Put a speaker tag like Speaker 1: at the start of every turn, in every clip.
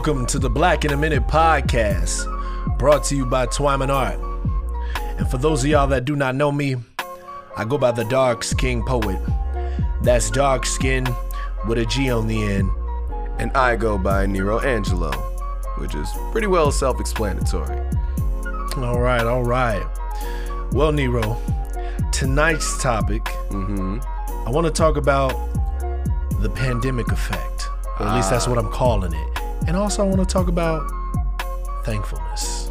Speaker 1: Welcome to the Black in a Minute podcast, brought to you by Twyman Art. And for those of y'all that do not know me, I go by the DarksKing Poet. That's dark skin with a G on the end.
Speaker 2: And I go by Nero Angelo, which is pretty well self explanatory.
Speaker 1: All right, all right. Well, Nero, tonight's topic, mm-hmm. I want to talk about the pandemic effect, or at least that's ah. what I'm calling it. And also, I want to talk about thankfulness.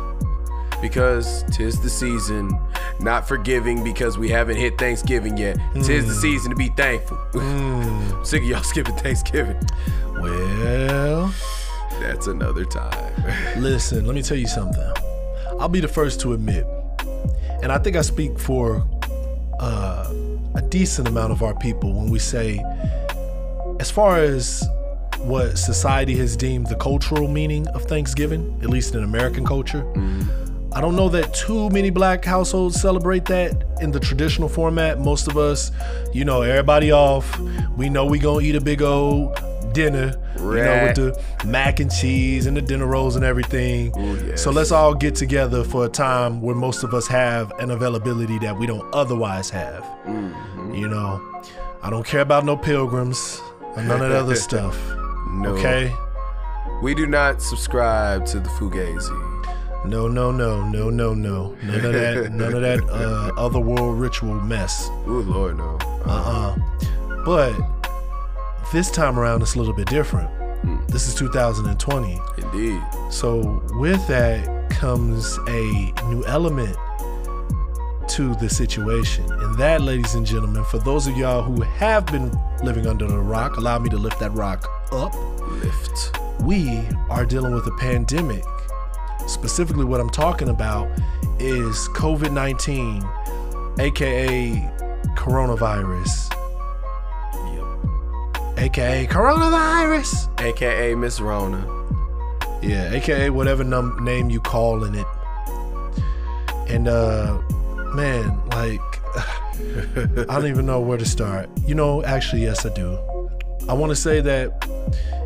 Speaker 2: Because tis the season, not forgiving because we haven't hit Thanksgiving yet. Tis the season to be thankful. Sick of y'all skipping Thanksgiving.
Speaker 1: Well,
Speaker 2: That's another time.
Speaker 1: listen, let me tell you something. I'll be the first to admit, and I think I speak for uh, a decent amount of our people when we say, as far as what society has deemed the cultural meaning of Thanksgiving, at least in American culture, I don't know that too many black households celebrate that in the traditional format. Most of us, you know, everybody off. We know we gonna eat a big old dinner, you know, with the mac and cheese and the dinner rolls and everything.
Speaker 2: Ooh, yes.
Speaker 1: So let's all get together for a time where most of us have an availability that we don't otherwise have.
Speaker 2: Mm-hmm.
Speaker 1: You know, I don't care about no pilgrims and none of that other stuff.
Speaker 2: No.
Speaker 1: Okay?
Speaker 2: We do not subscribe to the Fugazi.
Speaker 1: No, no, no, no, no, no. None of that, none of that uh, otherworld ritual mess.
Speaker 2: Ooh, Lord, no.
Speaker 1: Uh-uh. But this time around, it's a little bit different. This is 2020.
Speaker 2: Indeed.
Speaker 1: So with that comes a new element to the situation. And that, ladies and gentlemen, for those of y'all who have been living under the rock, allow me to lift that rock up.
Speaker 2: Lift.
Speaker 1: We are dealing with a pandemic. Specifically, what I'm talking about is COVID 19, aka coronavirus,
Speaker 2: Yep.
Speaker 1: aka coronavirus.
Speaker 2: AKA Miss Rona.
Speaker 1: Yeah, aka whatever num- name you calling it. And uh man, like I don't even know where to start. You know, actually yes I do. I want to say that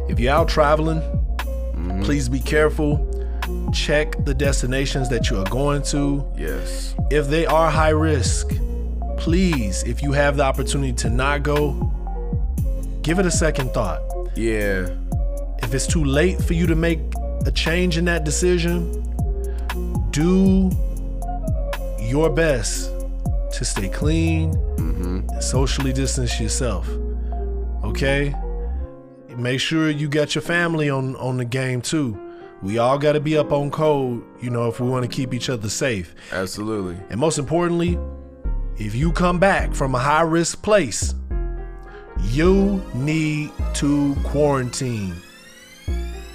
Speaker 1: if you're out traveling, mm-hmm. please be careful. Check the destinations that you are going to.
Speaker 2: Yes.
Speaker 1: If they are high risk, please, if you have the opportunity to not go, give it a second thought
Speaker 2: Yeah.
Speaker 1: if it's too late for you to make a change in that decision, do your best to stay clean mm-hmm. and socially distance yourself. Okay? Make sure you got your family on, on the game too. We all got to be up on code, you know, if we want to keep each other safe.
Speaker 2: Absolutely.
Speaker 1: And most importantly, if you come back from a high risk place, you need to quarantine.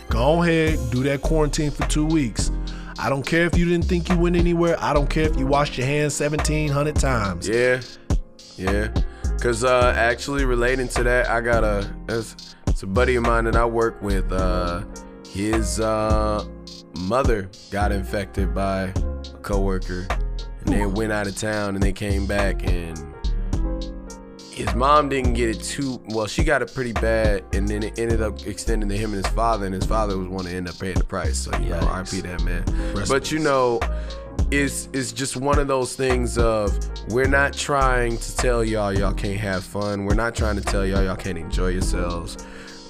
Speaker 1: Go ahead, do that quarantine for two weeks. I don't care if you didn't think you went anywhere. I don't care if you washed your hands 1700 times.
Speaker 2: Yeah, yeah. Cause uh, actually relating to that, I got a it's, it's a buddy of mine that I work with. Uh, his uh, mother got infected by a coworker, and they went out of town and they came back and his mom didn't get it too well. She got it pretty bad, and then it ended up extending to him and his father, and his father was one to end up paying the price. So you know,
Speaker 1: Yikes.
Speaker 2: RP that man.
Speaker 1: Rest
Speaker 2: but you know, it's it's just one of those things of we're not trying to tell y'all y'all can't have fun. We're not trying to tell y'all y'all can't enjoy yourselves.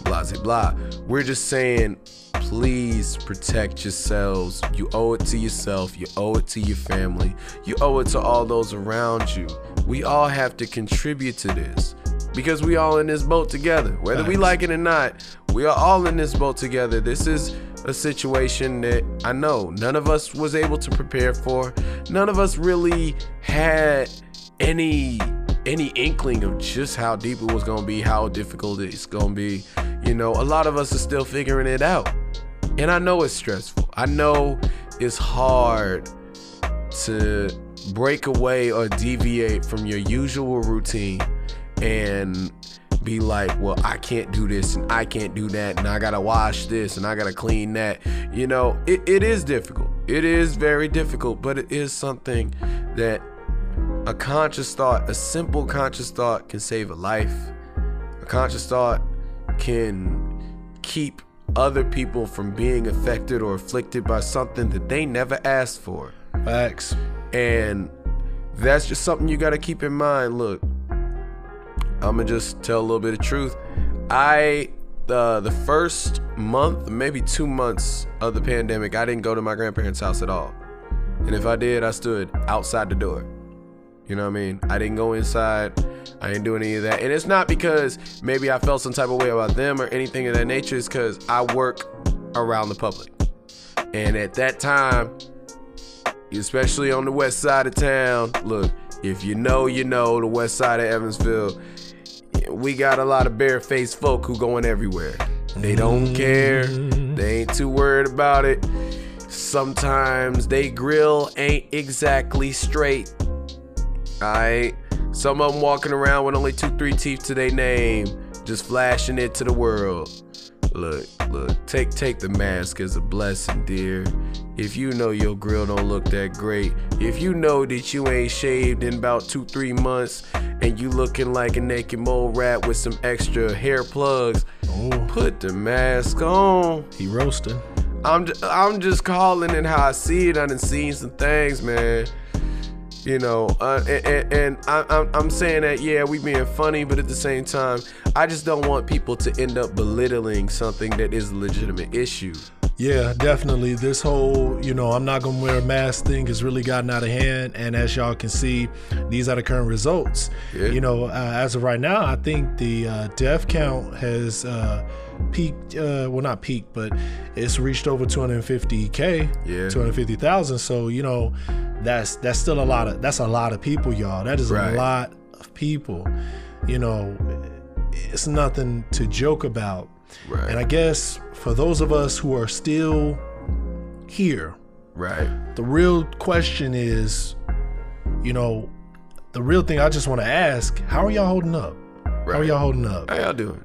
Speaker 2: Blah blah blah. We're just saying please protect yourselves. You owe it to yourself. You owe it to your family. You owe it to all those around you. We all have to contribute to this because we all in this boat together. Whether we like it or not, we are all in this boat together. This is a situation that I know none of us was able to prepare for. None of us really had any any inkling of just how deep it was going to be, how difficult it's going to be. You know, a lot of us are still figuring it out. And I know it's stressful. I know it's hard to break away or deviate from your usual routine and be like, well, I can't do this and I can't do that and I gotta wash this and I gotta clean that. You know, it, it is difficult. It is very difficult, but it is something that a conscious thought, a simple conscious thought can save a life. A conscious thought can keep other people from being affected or afflicted by something that they never asked for.
Speaker 1: Facts.
Speaker 2: And that's just something you got to keep in mind. Look, I'm gonna just tell a little bit of truth. I the the first month, maybe two months of the pandemic, I didn't go to my grandparents' house at all. And if I did, I stood outside the door. You know what I mean? I didn't go inside. I didn't do any of that. And it's not because maybe I felt some type of way about them or anything of that nature. It's because I work around the public. And at that time, especially on the west side of town, look, if you know, you know, the west side of Evansville, we got a lot of barefaced folk who going everywhere. They don't care. They ain't too worried about it. Sometimes they grill ain't exactly straight. Alright? Some of them walking around with only two, three teeth to their name, just flashing it to the world. Look, look, take take the mask as a blessing, dear. If you know your grill don't look that great, if you know that you ain't shaved in about two, three months, and you looking like a naked mole rat with some extra hair plugs,
Speaker 1: Oh,
Speaker 2: put the mask on.
Speaker 1: he roasting.
Speaker 2: I'm just, I'm just calling it how I see it. I done seen some things, man. You know, uh, and, and, and I, I'm, I'm saying that yeah, we being funny, but at the same time, I just don't want people to end up belittling something that is a legitimate issue.
Speaker 1: Yeah, definitely. This whole, you know, I'm not gonna wear a mask thing has really gotten out of hand. And as y'all can see, these are the current results.
Speaker 2: Yeah.
Speaker 1: You know, uh, as of right now, I think the uh, death count has uh, peaked. Uh, well, not peaked, but it's reached over 250k.
Speaker 2: Yeah.
Speaker 1: 250,000. So you know, that's that's still a lot of that's a lot of people, y'all. That is
Speaker 2: Right.
Speaker 1: a lot of people. You know, it's nothing to joke about.
Speaker 2: Right.
Speaker 1: And I guess for those of us who are still here,
Speaker 2: Right.
Speaker 1: the real question is, you know, the real thing I just want to ask, how are y'all holding up? How are y'all holding up?
Speaker 2: How y'all doing?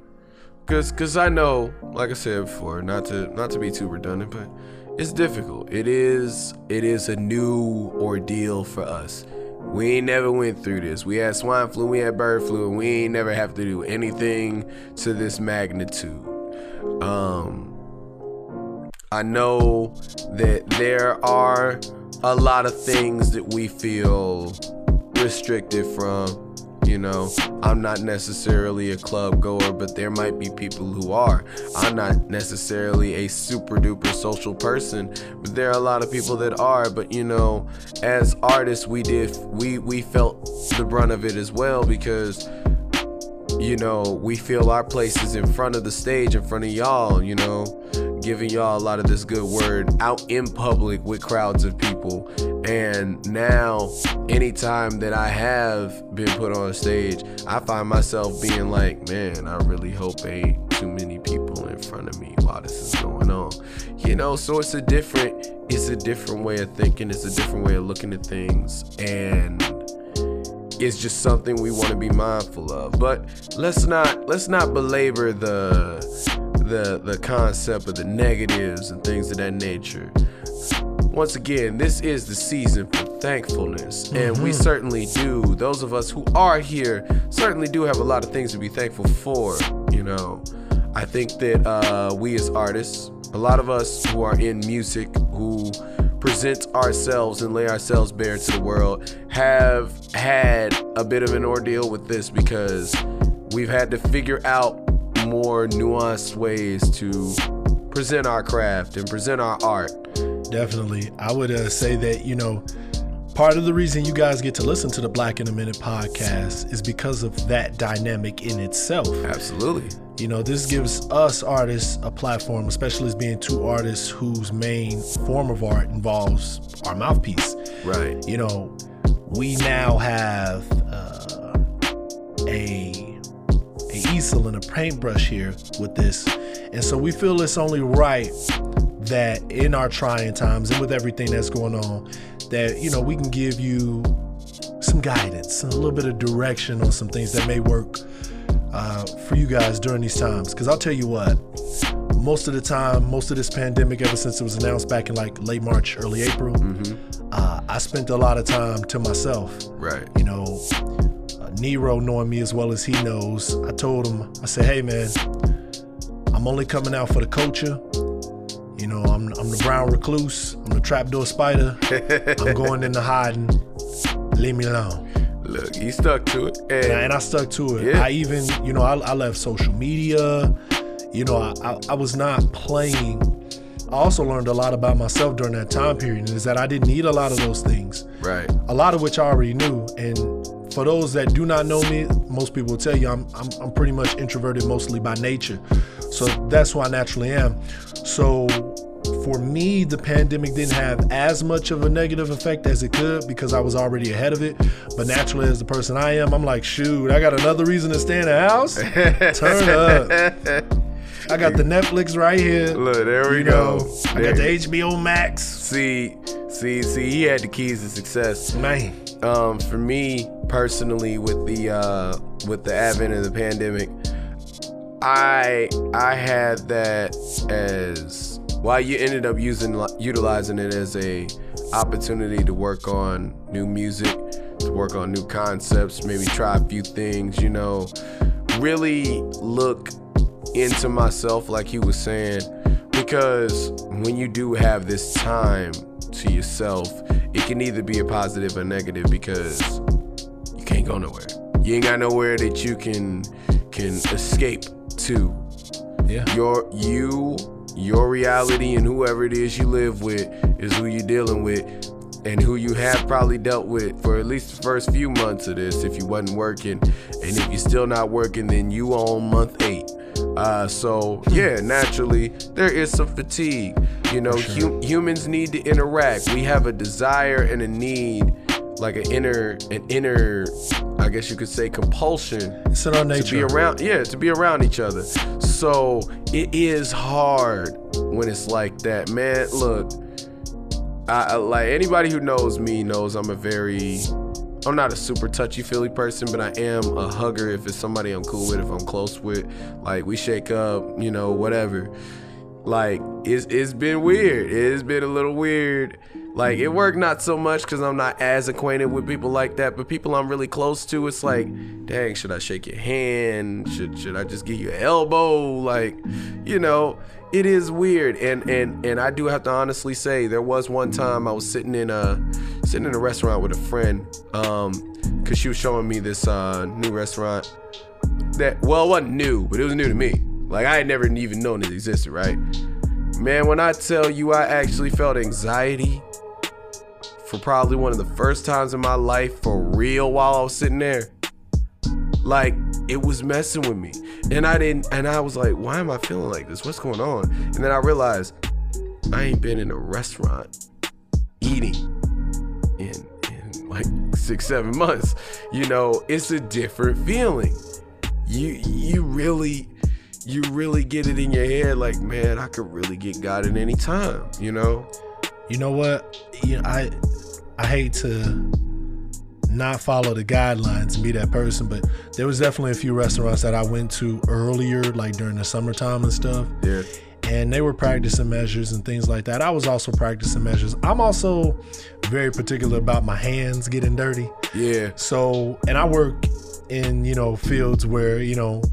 Speaker 2: Cause, cause I know, like I said before, not to not to be too redundant, but it's difficult. It is it is a new ordeal for us. We ain't never went through this. We had swine flu, we had bird flu, and we ain't never have to do anything to this magnitude. Um, I know that there are a lot of things that we feel restricted from. You know, I'm not necessarily a club goer, but there might be people who are. I'm not necessarily a super duper social person, but there are a lot of people that are. But you know, as artists, we did we we felt the brunt of it as well because you know, we feel our place is in front of the stage, in front of y'all, you know, giving y'all a lot of this good word out in public with crowds of people. And now, anytime that I have been put on stage, I find myself being like, man, I really hope ain't too many people in front of me while this is going on. You know, so it's a different, it's a different way of thinking, it's a different way of looking at things. And it's just something we want to be mindful of. But let's not let's not belabor the the the concept of the negatives and things of that nature. Once again, this is the season for thankfulness, and we certainly do. Those of us who are here certainly do have a lot of things to be thankful for. You know, I think that uh, we as artists, a lot of us who are in music, who present ourselves and lay ourselves bare to the world, have had a bit of an ordeal with this because we've had to figure out more nuanced ways to present our craft and present our art.
Speaker 1: Definitely. I would uh, say that, you know, part of the reason you guys get to listen to the Black in a Minute podcast is because of that dynamic in itself.
Speaker 2: Absolutely.
Speaker 1: You know, this gives us artists a platform, especially as being two artists whose main form of art involves our mouthpiece.
Speaker 2: Right.
Speaker 1: You know, we now have uh, a a easel and a paintbrush here with this, and so we feel it's only right that in our trying times and with everything that's going on, that you know we can give you some guidance, a little bit of direction on some things that may work uh, for you guys during these times. Because I'll tell you what, most of the time, most of this pandemic, ever since it was announced back in like late March, early April, uh, I spent a lot of time to myself.
Speaker 2: Right.
Speaker 1: You know, uh, Nero knowing me as well as he knows, I told him, I said, hey man, I'm only coming out for the culture. You know, I'm I'm the brown recluse. I'm the trapdoor spider. I'm going into hiding. Leave me alone.
Speaker 2: Look, he stuck to it. And,
Speaker 1: And I, stuck to it.
Speaker 2: Yeah.
Speaker 1: I even, you know, I, I left social media. You know, I, I, I was not playing. I also learned a lot about myself during that time period is that I didn't need a lot of those things.
Speaker 2: right.
Speaker 1: A lot of which I already knew. And for those that do not know me, most people will tell you I'm, I'm, I'm pretty much introverted mostly by nature. So that's who I naturally am. So for me, the pandemic didn't have as much of a negative effect as it could because I was already ahead of it. But naturally, as the person I am, I'm like, shoot, I got another reason to stay in the house. Turn up. I got the Netflix right here.
Speaker 2: Look, there we
Speaker 1: you
Speaker 2: go.
Speaker 1: know, I got the HBO Max.
Speaker 2: See, see, see, he had the keys to success.
Speaker 1: Man,
Speaker 2: Um, for me personally, with the uh, with the advent of the pandemic, I I had that as well. You ended up using utilizing it as a opportunity to work on new music, to work on new concepts, maybe try a few things. You know, really look into myself, like he was saying, because when you do have this time to yourself, it can either be a positive or negative because you can't go nowhere. You ain't got nowhere that you can can escape to.
Speaker 1: yeah.
Speaker 2: Your you, your reality, and whoever it is you live with is who you're dealing with, and who you have probably dealt with for at least the first few months of this. If you wasn't working, and if you're still not working, then you on month eight. Uh, so yeah, naturally there is some fatigue. You know, hu- humans need to interact. We have a desire and a need, like an inner, an inner, I guess you could say, compulsion
Speaker 1: It's in our
Speaker 2: to be around yeah to be around each other. So it is hard when it's like that man. Look I, I like anybody who knows me knows i'm a very i'm not a super touchy feely person but i am a hugger if it's somebody i'm cool with if i'm close with. Like we shake up you know whatever. Like it's, it's been weird. It's been a little weird like it worked not so much because i'm not as acquainted with people like that but people i'm really close to it's like dang should i shake your hand? Should should i just give you an elbow? Like you know it is weird. And and and i do have to honestly say there was one time i was sitting in a sitting in a restaurant with a friend um because she was showing me this uh new restaurant that well it wasn't new but it was new to me. Like i had never even known it existed right? Man when i tell you i actually felt anxiety for probably one of the first times in my life for real while i was sitting there. Like it was messing with me. And i didn't and i was like why am i feeling like this? What's going on? And then i realized i ain't been in a restaurant eating in in like six seven months. You know it's a different feeling. You you really you really get it in your head like man i could really get god at any time you know
Speaker 1: You know what? You know, I I hate to not follow the guidelines and be that person, but there was definitely a few restaurants that I went to earlier, like during the summertime and stuff.
Speaker 2: yeah
Speaker 1: And they were practicing measures and things like that. I was also practicing measures. I'm also very particular about my hands getting dirty.
Speaker 2: yeah
Speaker 1: So, and I work in, you know, fields where, you know,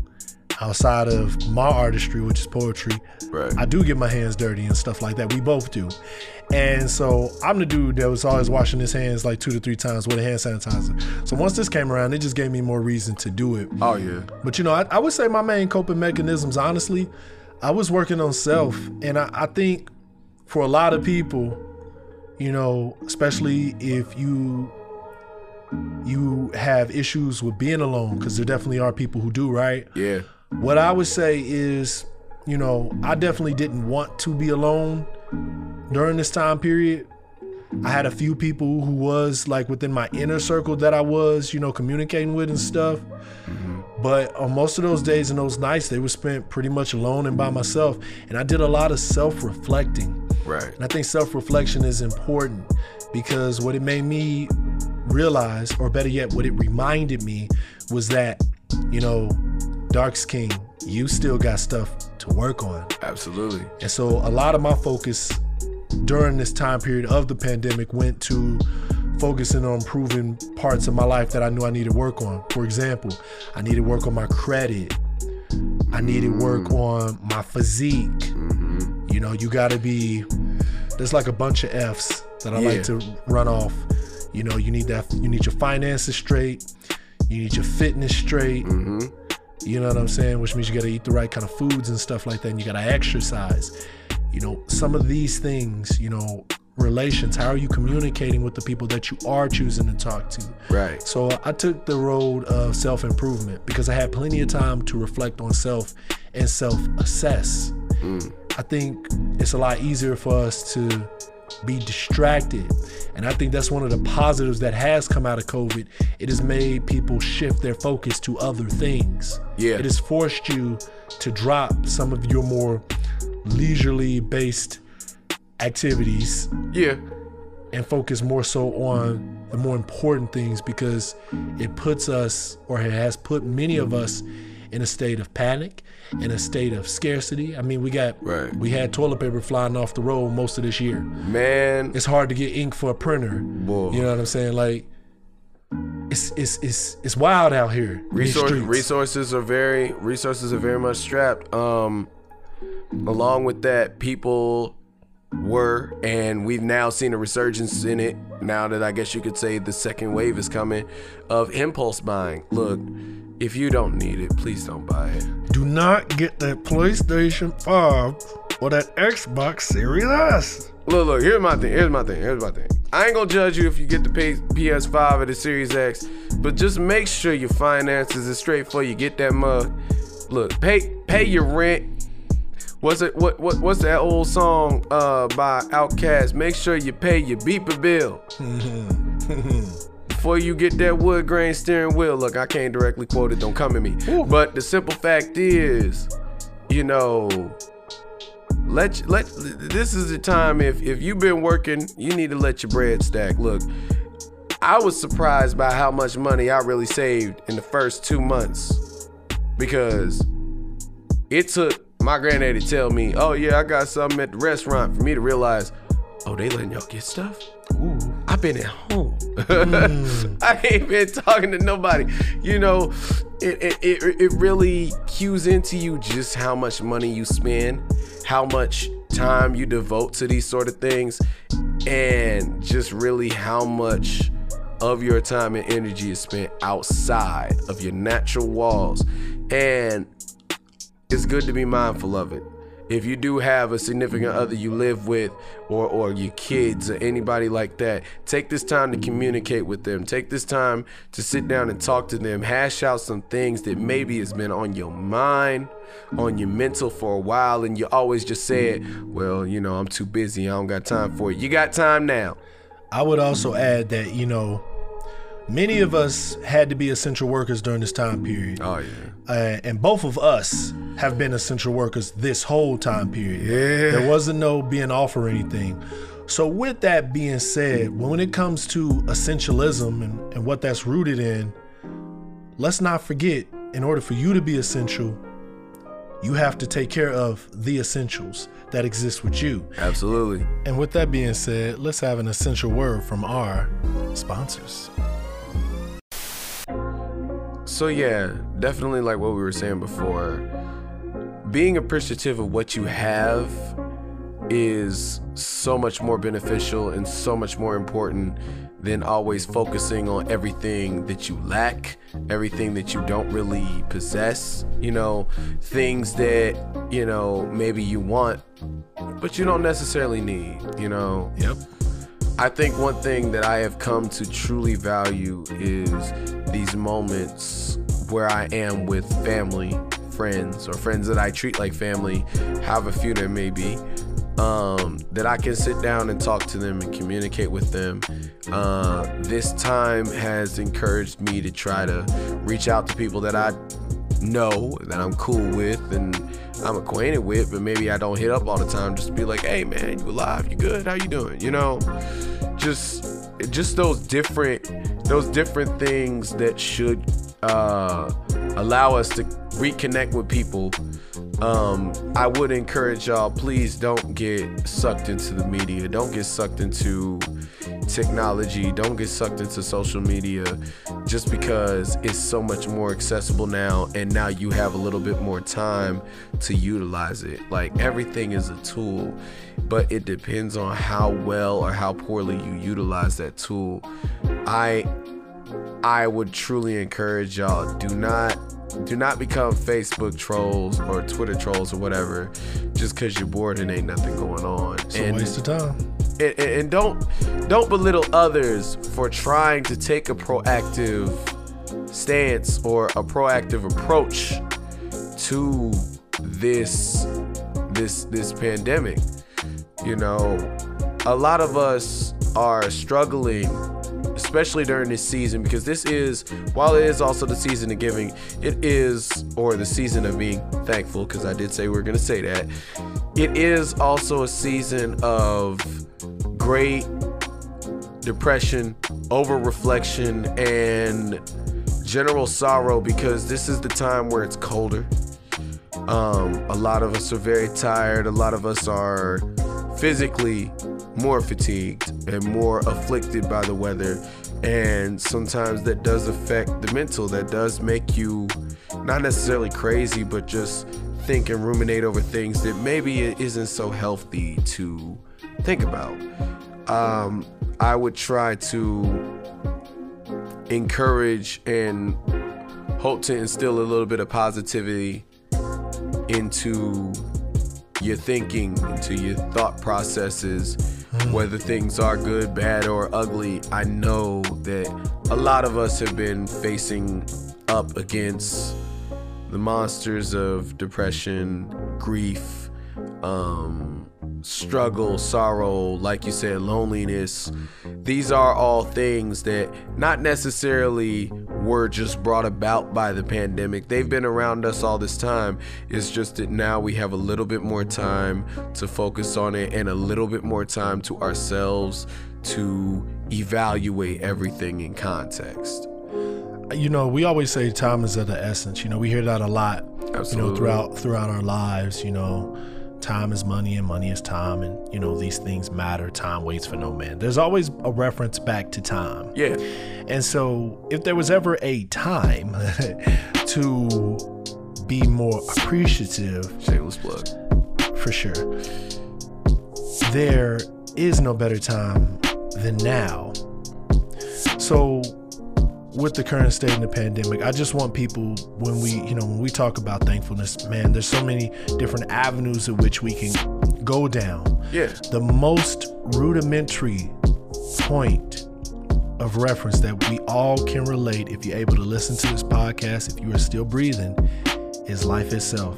Speaker 1: outside of my artistry, which is poetry,
Speaker 2: right
Speaker 1: I do get my hands dirty and stuff like that. We both do. And so I'm the dude that was always washing his hands like two to three times with a hand sanitizer. So once this came around, it just gave me more reason to do it.
Speaker 2: oh yeah
Speaker 1: But you know, I, I would say my main coping mechanisms, honestly, I was working on self. And I, I think for a lot of people, you know, especially if you you have issues with being alone, because there definitely are people who do, right?
Speaker 2: yeah
Speaker 1: What I would say is, you know, I definitely didn't want to be alone during this time period. I had a few people who was like within my inner circle that I was, you know, communicating with and stuff. But on most of those days and those nights, they were spent pretty much alone and by myself. And I did a lot of self reflecting.
Speaker 2: right
Speaker 1: And I think self reflection is important because what it made me realize, or better yet, what it reminded me was that, you know, DarksKing, you still got stuff to work on.
Speaker 2: absolutely
Speaker 1: And so a lot of my focus during this time period of the pandemic went to focusing on improving parts of my life that I knew I needed to work on. For example, I needed to work on my credit. I needed work mm-hmm. on my physique. Mm-hmm. You know, you got to be. There's like a bunch of F's that I
Speaker 2: Yeah.
Speaker 1: like to run off. You know, you need that. You need your finances straight. You need your fitness straight. Mm-hmm. You know what I'm saying? Which means you got to eat the right kind of foods and stuff like that. And you got to exercise. You know, some of these things. You know, relations. How are you communicating with the people that you are choosing to talk to?
Speaker 2: Right.
Speaker 1: So I took the road of self improvement because I had plenty of time to reflect on self and self assess. Mm. I think it's a lot easier for us to be distracted. And I think that's one of the positives that has come out of COVID. It has made people shift their focus to other things.
Speaker 2: Yeah.
Speaker 1: It has forced you to drop some of your more leisurely based activities
Speaker 2: Yeah.
Speaker 1: and focus more so on the more important things because it puts us or it has put many of us in a state of panic in a state of scarcity i mean we got
Speaker 2: Right.
Speaker 1: we had toilet paper flying off the road most of this year
Speaker 2: Man.
Speaker 1: it's hard to get ink for a printer
Speaker 2: Boy.
Speaker 1: you know what i'm saying like it's it's it's it's wild out here in these
Speaker 2: Resource, resources are very resources are very much strapped. Um, along with that, people were, and we've now seen a resurgence in it. Now that I guess you could say the second wave is coming of impulse buying. Look, if you don't need it, please don't buy it.
Speaker 1: do not get that playstation 5 or that xbox series s
Speaker 2: Look, look. Here's my thing. Here's my thing. Here's my thing. I ain't gonna judge you if you get the PS5 or the Series X, but just make sure your finances is straight before you get that mug. Look, pay pay your rent. What's it? What what what's that old song uh by Outkast? Make sure you pay your beeper bill. Before you get that wood grain steering wheel, look, I can't directly quote it, don't come at me. But the simple fact is, you know, let let this is the time if if you've been working you need to let your bread stack look i was surprised by how much money i really saved in the first two months because it took my granddaddy tell me oh yeah i got something at the restaurant for me to realize oh they letting y'all get stuff
Speaker 1: Ooh.
Speaker 2: I've been at home. I ain't been talking to nobody. You know, it, it, it, it really cues into you just how much money you spend, how much time you devote to these sort of things, and just really how much of your time and energy is spent outside of your natural walls. And it's good to be mindful of it. If you do have a significant other you live with, or or your kids or anybody like that, take this time to communicate with them. Take this time to sit down and talk to them. Hash out some things that maybe has been on your mind, on your mental for a while, and you always just said, "Well, you know, I'm too busy. I don't got time for it." You got time now.
Speaker 1: I would also add that, you know, many of us had to be essential workers during this time period.
Speaker 2: Oh yeah.
Speaker 1: Uh, and both of us have been essential workers this whole time period.
Speaker 2: Yeah.
Speaker 1: There wasn't no being off or anything. So, with that being said, when it comes to essentialism and, and what that's rooted in, let's not forget in order for you to be essential, you have to take care of the essentials that exist with you.
Speaker 2: Absolutely.
Speaker 1: And with that being said, let's have an essential word from our sponsors.
Speaker 2: So yeah, definitely like what we were saying before. Being appreciative of what you have is so much more beneficial and so much more important than always focusing on everything that you lack, everything that you don't really possess, you know, things that, you know, maybe you want but you don't necessarily need, you know.
Speaker 1: Yep.
Speaker 2: I think one thing that I have come to truly value is these moments where I am with family, friends, or friends that I treat like family, however few there may be. Um, that I can sit down and talk to them and communicate with them. Uh, this time has encouraged me to try to reach out to people that I know that I'm cool with and I'm acquainted with, but maybe I don't hit up all the time. Just be like, hey man, you alive? You good? How you doing? You know, just just those different those different things that should uh, allow us to reconnect with people. Um, I would encourage y'all, please don't get sucked into the media. Don't get sucked into technology. Don't get sucked into social media just because it's so much more accessible now and now you have a little bit more time to utilize it. Like everything is a tool, but it depends on how well or how poorly you utilize that tool. I I would truly encourage y'all do not do not become Facebook trolls or Twitter trolls or whatever just because you're bored and ain't nothing going on.
Speaker 1: It's and, a waste of time.
Speaker 2: And, and don't don't belittle others for trying to take a proactive stance or a proactive approach to this this this pandemic. You know, a lot of us are struggling especially during this season, because this is, while it is also the season of giving, it is, or the season of being thankful, because I did say we are going to say that. It is also a season of great depression, over reflection, and general sorrow because this is the time where it's colder. Um, a lot of us are very tired. A lot of us are physically more fatigued and more afflicted by the weather. And sometimes that does affect the mental. That does make you not necessarily crazy, but just think and ruminate over things that maybe it isn't so healthy to think about. Um, I would try to encourage and hope to instill a little bit of positivity into your thinking, into your thought processes, mm. whether things are good, bad, or ugly. I know that a lot of us have been facing up against the monsters of depression, grief, um, struggle, sorrow, like you said, loneliness. These are all things that not necessarily were just brought about by the pandemic. They've been around us all this time. It's just that now we have a little bit more time to focus on it and a little bit more time to ourselves to evaluate everything in context.
Speaker 1: You know, we always say time is of the essence. You know, we hear that a lot.
Speaker 2: Absolutely.
Speaker 1: You know, throughout throughout our lives. You know, time is money and money is time and you know these things matter time waits for no man. There's always a reference back to time.
Speaker 2: Yeah.
Speaker 1: And so if there was ever a time to be more appreciative
Speaker 2: shameless plug.
Speaker 1: for sure there is no better time than now. So with the current state of the pandemic, I just want people when we, you know, when we talk about thankfulness, man, there's so many different avenues in which we can go down.
Speaker 2: Yeah.
Speaker 1: The most rudimentary point of reference that we all can relate if you're able to listen to this podcast, if you are still breathing, is life itself.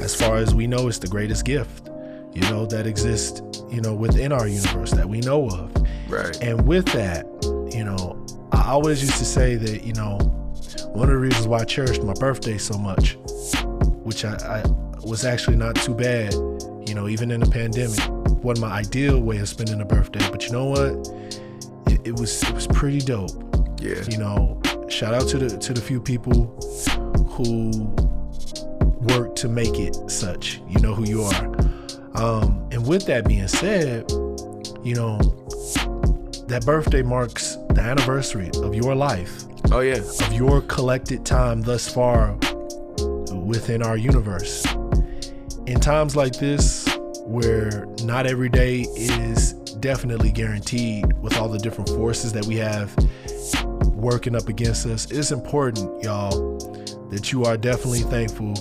Speaker 1: As far as we know, it's the greatest gift, you know, that exists, you know, within our universe that we know of.
Speaker 2: Right.
Speaker 1: And with that, you know, I always used to say that, you know, one of the reasons why I cherished my birthday so much, which I, I was actually not too bad, you know, even in the pandemic, wasn't my ideal way of spending a birthday. But you know what? It, it was it was pretty dope.
Speaker 2: Yeah.
Speaker 1: You know, shout out to the to the few people who worked to make it such. You know who you are. Um, and with that being said, you know, that birthday marks the anniversary of your life.
Speaker 2: Oh, yeah.
Speaker 1: Of your collected time thus far within our universe. In times like this, where not every day is definitely guaranteed with all the different forces that we have working up against us, it's important, y'all, that you are definitely thankful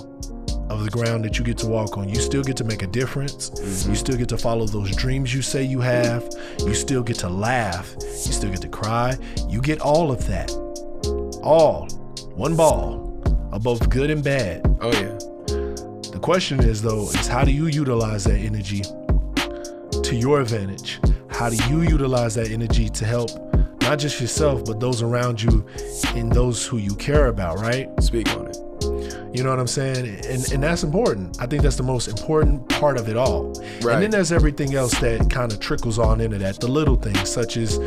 Speaker 1: of the ground that you get to walk on. You still get to make a difference. Mm-hmm. You still get to follow those dreams you say you have. You still get to laugh. You still get to cry. You get all of that. All. One ball of both good and bad.
Speaker 2: Oh, yeah.
Speaker 1: The question is, though, is how do you utilize that energy to your advantage? How do you utilize that energy to help not just yourself, but those around you and those who you care about, right?
Speaker 2: Speak on it.
Speaker 1: You know what I'm saying? And and that's important. I think that's the most important part of it all.
Speaker 2: Right.
Speaker 1: And then there's everything else that kind of trickles on into that. The little things, such as,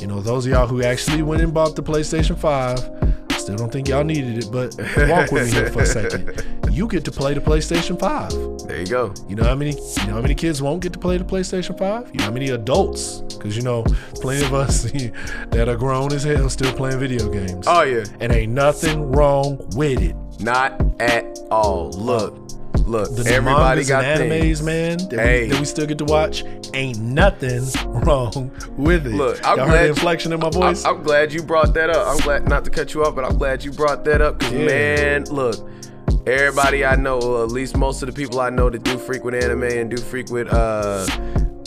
Speaker 1: you know, those of y'all who actually went and bought the PlayStation 5, Still don't think y'all needed it, but walk with me here for a second. You get to play the PlayStation 5.
Speaker 2: There you go.
Speaker 1: You know how many you know how many kids won't get to play the PlayStation 5? You know how many adults? Because you know, plenty of us that are grown as hell still playing video games.
Speaker 2: Oh yeah.
Speaker 1: And ain't nothing wrong with it.
Speaker 2: Not at all. Look, look.
Speaker 1: The
Speaker 2: everybody got
Speaker 1: and animes,
Speaker 2: things.
Speaker 1: man, that,
Speaker 2: Hey.
Speaker 1: we, that we still get to watch. Ain't nothing wrong with it.
Speaker 2: Look, I'm
Speaker 1: Y'all
Speaker 2: glad
Speaker 1: heard the inflection in my voice?
Speaker 2: I'm, I'm glad you brought that up. I'm glad not to cut you off, but I'm glad you brought that up. Cause
Speaker 1: Yeah.
Speaker 2: man, look, everybody I know, or at least most of the people I know that do frequent anime and do frequent uh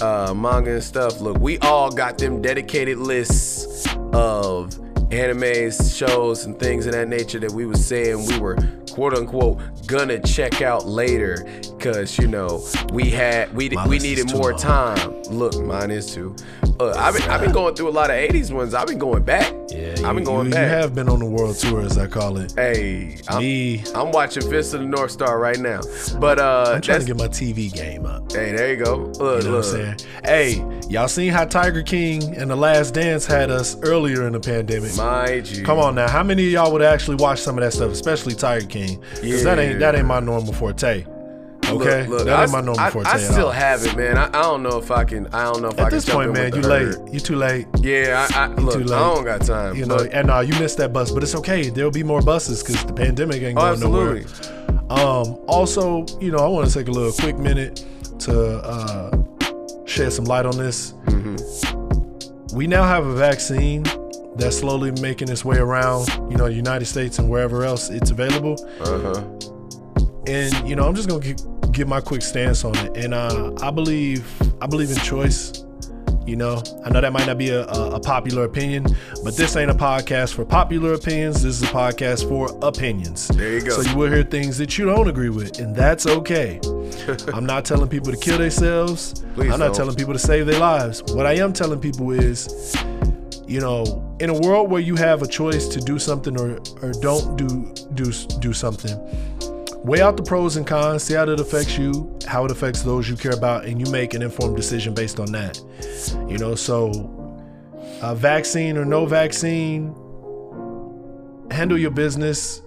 Speaker 2: uh manga and stuff. Look, we all got them dedicated lists of animes, shows, and things of that nature that we were saying we were quote unquote gonna check out later because you know we had we we needed more
Speaker 1: long.
Speaker 2: time. Look, mine is too. Uh, I've been I've been going through a lot of '80s ones. I've been going back.
Speaker 1: yeah,
Speaker 2: I've been going
Speaker 1: you,
Speaker 2: back.
Speaker 1: You have been on the world tour, as I call it.
Speaker 2: Hey, I'm,
Speaker 1: Me,
Speaker 2: I'm watching Fist of the North Star right now. But uh,
Speaker 1: I'm trying to get my TV game up.
Speaker 2: hey, there you go. Look,
Speaker 1: You know
Speaker 2: look.
Speaker 1: what I'm saying? Hey, y'all seen how Tiger King and The Last Dance had us earlier in the pandemic?
Speaker 2: Mind you,
Speaker 1: Come on now, how many of y'all would actually watch some of that stuff, especially Tiger King? Because that ain't that ain't my normal forte. Okay,
Speaker 2: Look, look,
Speaker 1: that
Speaker 2: I,
Speaker 1: ain't my normal
Speaker 2: I,
Speaker 1: forte.
Speaker 2: I
Speaker 1: at
Speaker 2: still have it, man. I, I don't know if I can. I don't know if I can.
Speaker 1: At
Speaker 2: can
Speaker 1: this point,
Speaker 2: in
Speaker 1: man, you late. You too late.
Speaker 2: Yeah, I, I look.
Speaker 1: too late.
Speaker 2: I don't got time.
Speaker 1: You know, and uh, you missed that bus, but it's okay. There'll be more buses because the pandemic ain't
Speaker 2: oh,
Speaker 1: going
Speaker 2: absolutely.
Speaker 1: nowhere. Um, also, you know, I want to take a little quick minute to uh, shed some light on this.
Speaker 2: Mm-hmm.
Speaker 1: We now have a vaccine that's slowly making its way around, you know, the United States and wherever else it's available.
Speaker 2: Uh huh.
Speaker 1: And you know, I'm just gonna gi- give my quick stance on it. And uh, I believe, I believe in choice. You know, I know that might not be a, a, a popular opinion, but this ain't a podcast for popular opinions. This is a podcast for opinions.
Speaker 2: There you go.
Speaker 1: So you will hear things that you don't agree with, and that's okay. I'm not telling people to kill themselves.
Speaker 2: Please
Speaker 1: I'm not
Speaker 2: don't.
Speaker 1: telling people to save their lives. What I am telling people is, you know, in a world where you have a choice to do something or or don't do do do something, weigh out the pros and cons, see how it affects you, how it affects those you care about, and you make an informed decision based on that. You know, so uh, vaccine or no vaccine, handle your business,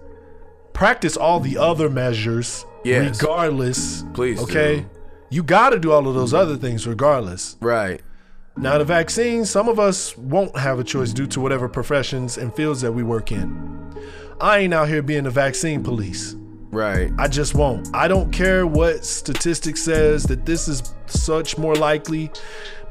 Speaker 1: practice all the other measures,
Speaker 2: Yes.
Speaker 1: regardless.
Speaker 2: Please
Speaker 1: okay.
Speaker 2: do.
Speaker 1: You got to do all of those other things regardless.
Speaker 2: Right.
Speaker 1: Now, the vaccine, some of us won't have a choice due to whatever professions and fields that we work in. I ain't out here being the vaccine police.
Speaker 2: Right.
Speaker 1: I just won't. I don't care what statistics says that this is such more likely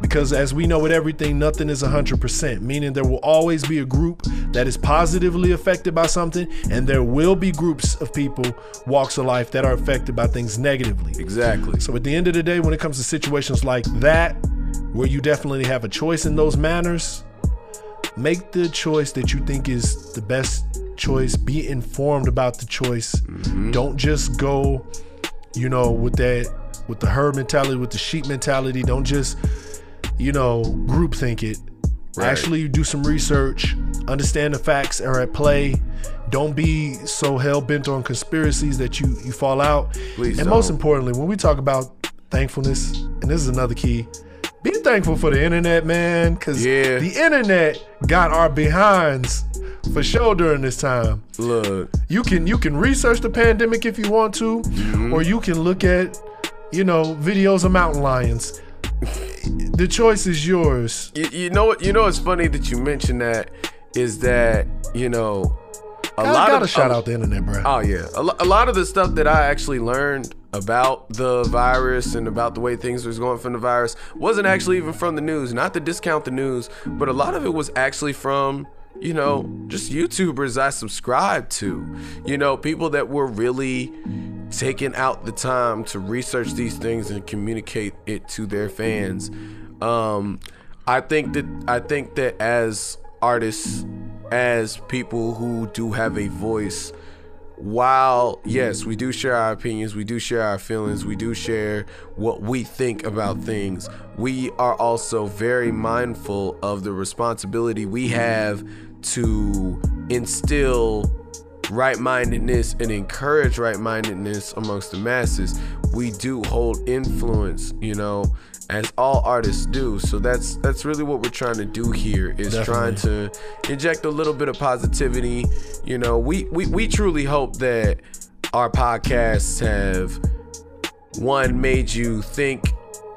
Speaker 1: because as we know with everything nothing is 100% meaning there will always be a group that is positively affected by something and there will be groups of people walks of life that are affected by things negatively.
Speaker 2: Exactly.
Speaker 1: So at the end of the day, when it comes to situations like that, where you definitely have a choice in those manners, make the choice that you think is the best choice. Be informed about the choice. Mm-hmm. Don't just go, you know, with that with the herd mentality, with the sheep mentality. Don't just, you know, group think it.
Speaker 2: Right.
Speaker 1: Actually do some research, understand the facts are at play. Don't be so hell bent on conspiracies that you you fall out.
Speaker 2: Please
Speaker 1: and most
Speaker 2: don't.
Speaker 1: importantly, when we talk about thankfulness, and this is another key, be thankful for the internet, man, because
Speaker 2: Yeah.
Speaker 1: the internet got our behinds for sure during this time.
Speaker 2: Look.
Speaker 1: You can you can research the pandemic if you want to,
Speaker 2: Mm-hmm.
Speaker 1: or you can look at, you know, videos of mountain lions. The choice is yours.
Speaker 2: You, you know what? You know what's funny that you mentioned that is that you know a
Speaker 1: I
Speaker 2: lot
Speaker 1: gotta
Speaker 2: of
Speaker 1: shout
Speaker 2: a-
Speaker 1: out the internet, bro.
Speaker 2: Oh yeah, a, a lot of the stuff that I actually learned about the virus and about the way things was going from the virus wasn't actually even from the news. Not to discount the news, but a lot of it was actually from you know just YouTubers I subscribed to. You know, people that were really taking out the time to research these things and communicate it to their fans. Um, I think that I think that as artists, as people who do have a voice, while yes, we do share our opinions, we do share our feelings, we do share what we think about things, we are also very mindful of the responsibility we have to instill right mindedness and encourage right mindedness amongst the masses, we do hold influence, you know, as all artists do. So that's that's really what we're trying to do here is
Speaker 1: Definitely.
Speaker 2: trying to inject a little bit of positivity. You know, we we, we truly hope that our podcasts have one made you think,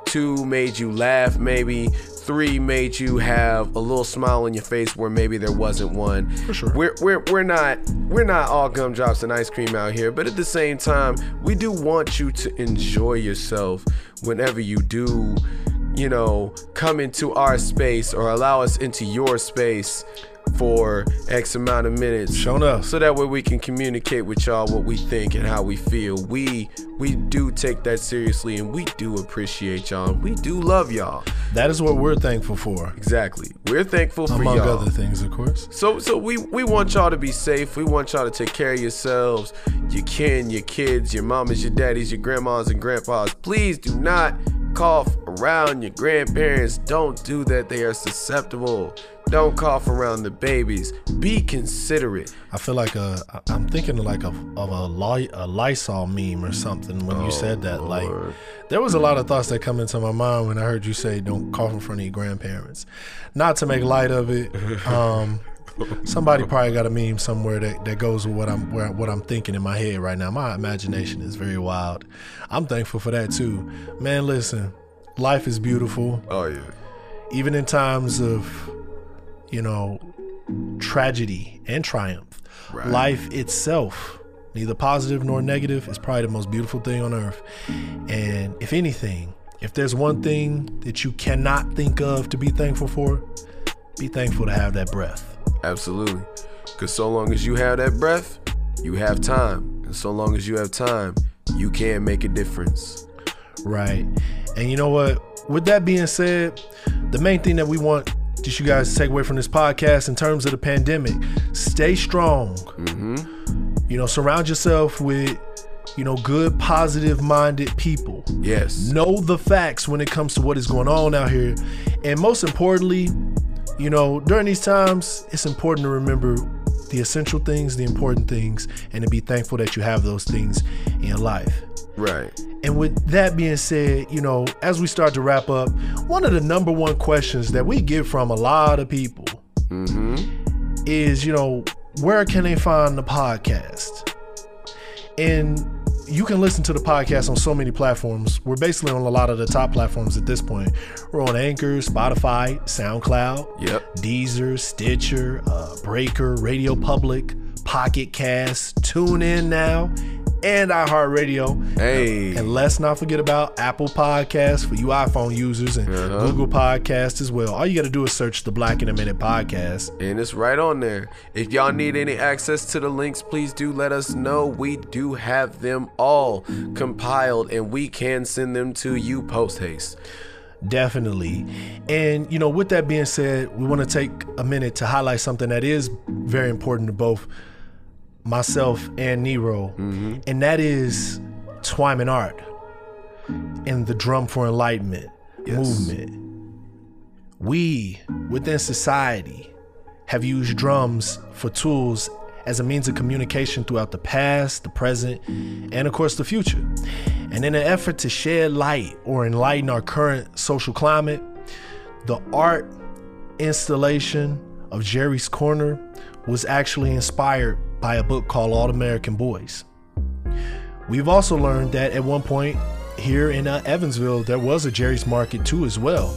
Speaker 2: two made you laugh, maybe three made you have a little smile on your face where maybe there wasn't one.
Speaker 1: For sure.
Speaker 2: We're we're we're not we're not all gumdrops and ice cream out here, but at the same time, we do want you to enjoy yourself whenever you do, you know, come into our space or allow us into your space for X amount of minutes.
Speaker 1: Show enough.
Speaker 2: So that way we can communicate with y'all what we think and how we feel. We we do take that seriously and we do appreciate y'all. and We do love y'all.
Speaker 1: That is what we're thankful for,
Speaker 2: Exactly. We're thankful for
Speaker 1: among
Speaker 2: y'all.
Speaker 1: Among other things, of course.
Speaker 2: So so we we want y'all to be safe. We want y'all to take care of yourselves, your kin, your kids, your mamas, your daddies, your grandmas and grandpas. Please do not cough around your grandparents. Don't do that. They are susceptible. Don't cough around the babies. Be considerate.
Speaker 1: I feel like a, I'm thinking like of, of a, a Lysol meme or something when you said that. Like, there was a lot of thoughts that come into my mind when I heard you say, "Don't cough in front of your grandparents." Not to make light of it. Um, somebody probably got a meme somewhere that, that goes with what I'm where, what I'm thinking in my head right now. My imagination is very wild. I'm thankful for that too, man. Listen, life is beautiful
Speaker 2: Oh yeah.
Speaker 1: even in times of you know tragedy and triumph
Speaker 2: Right.
Speaker 1: life itself neither positive nor negative is probably the most beautiful thing on earth and if anything if there's one thing that you cannot think of to be thankful for be thankful to have that breath
Speaker 2: Absolutely. Cause so long as you have that breath, you have time. And so long as you have time, you can make a difference.
Speaker 1: Right. And you know what? With that being said, the main thing that we want just you guys to take away from this podcast in terms of the pandemic, stay strong. Mm-hmm. You know, surround yourself with, you know, good, positive minded people.
Speaker 2: Yes.
Speaker 1: Know the facts when it comes to what is going on out here. And most importantly, you know, during these times, it's important to remember the essential things, the important things, and to be thankful that you have those things in life.
Speaker 2: Right.
Speaker 1: And with that being said, you know, as we start to wrap up, one of the number one questions that we get from a lot of people mm-hmm. is, you know, where can they find the podcast? And you can listen to the podcast on so many platforms. We're basically on a lot of the top platforms at this point. We're on Anchor, Spotify, SoundCloud,
Speaker 2: Yep.
Speaker 1: Deezer, Stitcher, uh, Breaker, Radio Public, Pocket Cast, Tune In now, and iHeartRadio.
Speaker 2: Hey.
Speaker 1: And let's not forget about Apple Podcasts for you iPhone users and
Speaker 2: Uh-huh.
Speaker 1: Google Podcasts as well. All you got to do is search the Black in a Minute podcast.
Speaker 2: And it's right on there. If y'all need any access to the links, please do let us know. We do have them all compiled and we can send them to you post haste.
Speaker 1: Definitely. And, you know, with that being said, we want to take a minute to highlight something that is very important to both myself and Nero, mm-hmm. and that is Twyman Art and the Drum for Enlightenment
Speaker 2: Yes.
Speaker 1: movement. We, within society, have used drums for tools as a means of communication throughout the past, the present, and of course the future. And in an effort to shed light or enlighten our current social climate, the art installation of Jerry's Corner was actually inspired by a book called All American Boys. We've also learned that at one point here in uh, Evansville, there was a Jerry's Market too, as well.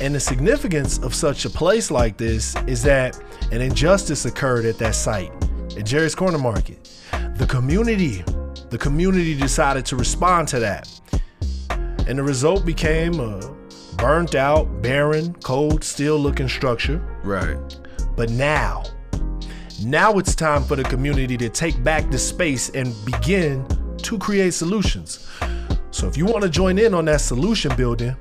Speaker 1: And the significance of such a place like this is that an injustice occurred at that site, at Jerry's Corner Market. The community, the community decided to respond to that. And the result became a burnt out, barren, cold, steel looking structure.
Speaker 2: Right.
Speaker 1: But now, now it's time for the community to take back the space and begin to create solutions. So if you want to join in on that solution building,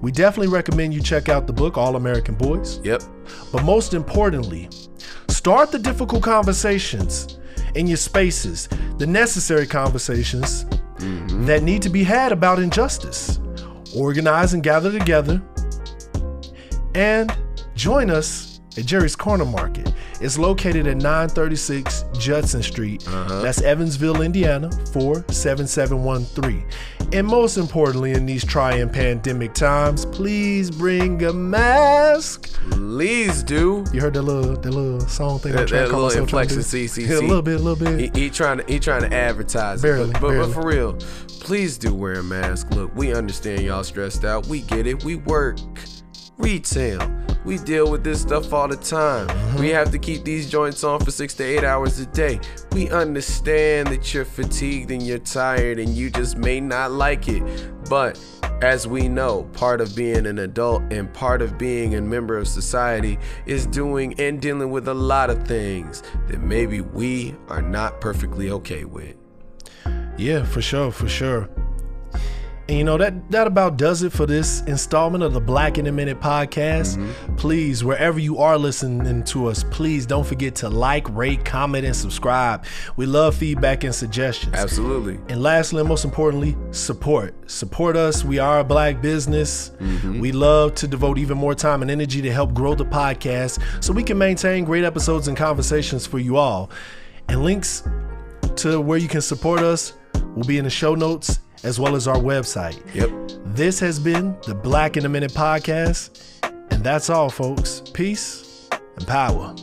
Speaker 1: we definitely recommend you check out the book All American Boys.
Speaker 2: Yep.
Speaker 1: But most importantly, start the difficult conversations in your spaces, the necessary conversations mm-hmm. that need to be had about injustice. Organize and gather together and join us at Jerry's Corner Market. It's located at 936 Judson Street. Uh-huh. That's Evansville, Indiana, 47713. And most importantly, in these trying pandemic times, please bring a mask.
Speaker 2: Please do.
Speaker 1: You heard that little that little song thing?
Speaker 2: That, that little
Speaker 1: myself trying to
Speaker 2: inflection? CCC.
Speaker 1: Yeah, a little bit, a little bit.
Speaker 2: He, he trying to he trying to advertise, it.
Speaker 1: Barely,
Speaker 2: but, but,
Speaker 1: barely.
Speaker 2: but for real, please do wear a mask. Look, we understand y'all stressed out. We get it. We work retail. We deal with this stuff all the time.
Speaker 1: Mm-hmm.
Speaker 2: We have to keep these joints on for six to eight hours a day. We understand that you're fatigued and you're tired and you just may not like it. But as we know, part of being an adult and part of being a member of society is doing and dealing with a lot of things that maybe we are not perfectly okay with.
Speaker 1: Yeah, for sure, for sure. And you know that that about does it for this installment of the Black in a Minute podcast. Mm-hmm. Please, wherever you are listening to us, please don't forget to like, rate, comment, and subscribe. We love feedback and suggestions.
Speaker 2: Absolutely.
Speaker 1: And lastly, and most importantly, support. Support us. We are a black business. Mm-hmm. We love to devote even more time and energy to help grow the podcast so we can maintain great episodes and conversations for you all. And links to where you can support us will be in the show notes as well as our website.
Speaker 2: Yep.
Speaker 1: This has been the Black in a Minute podcast. And that's all, folks. Peace and power.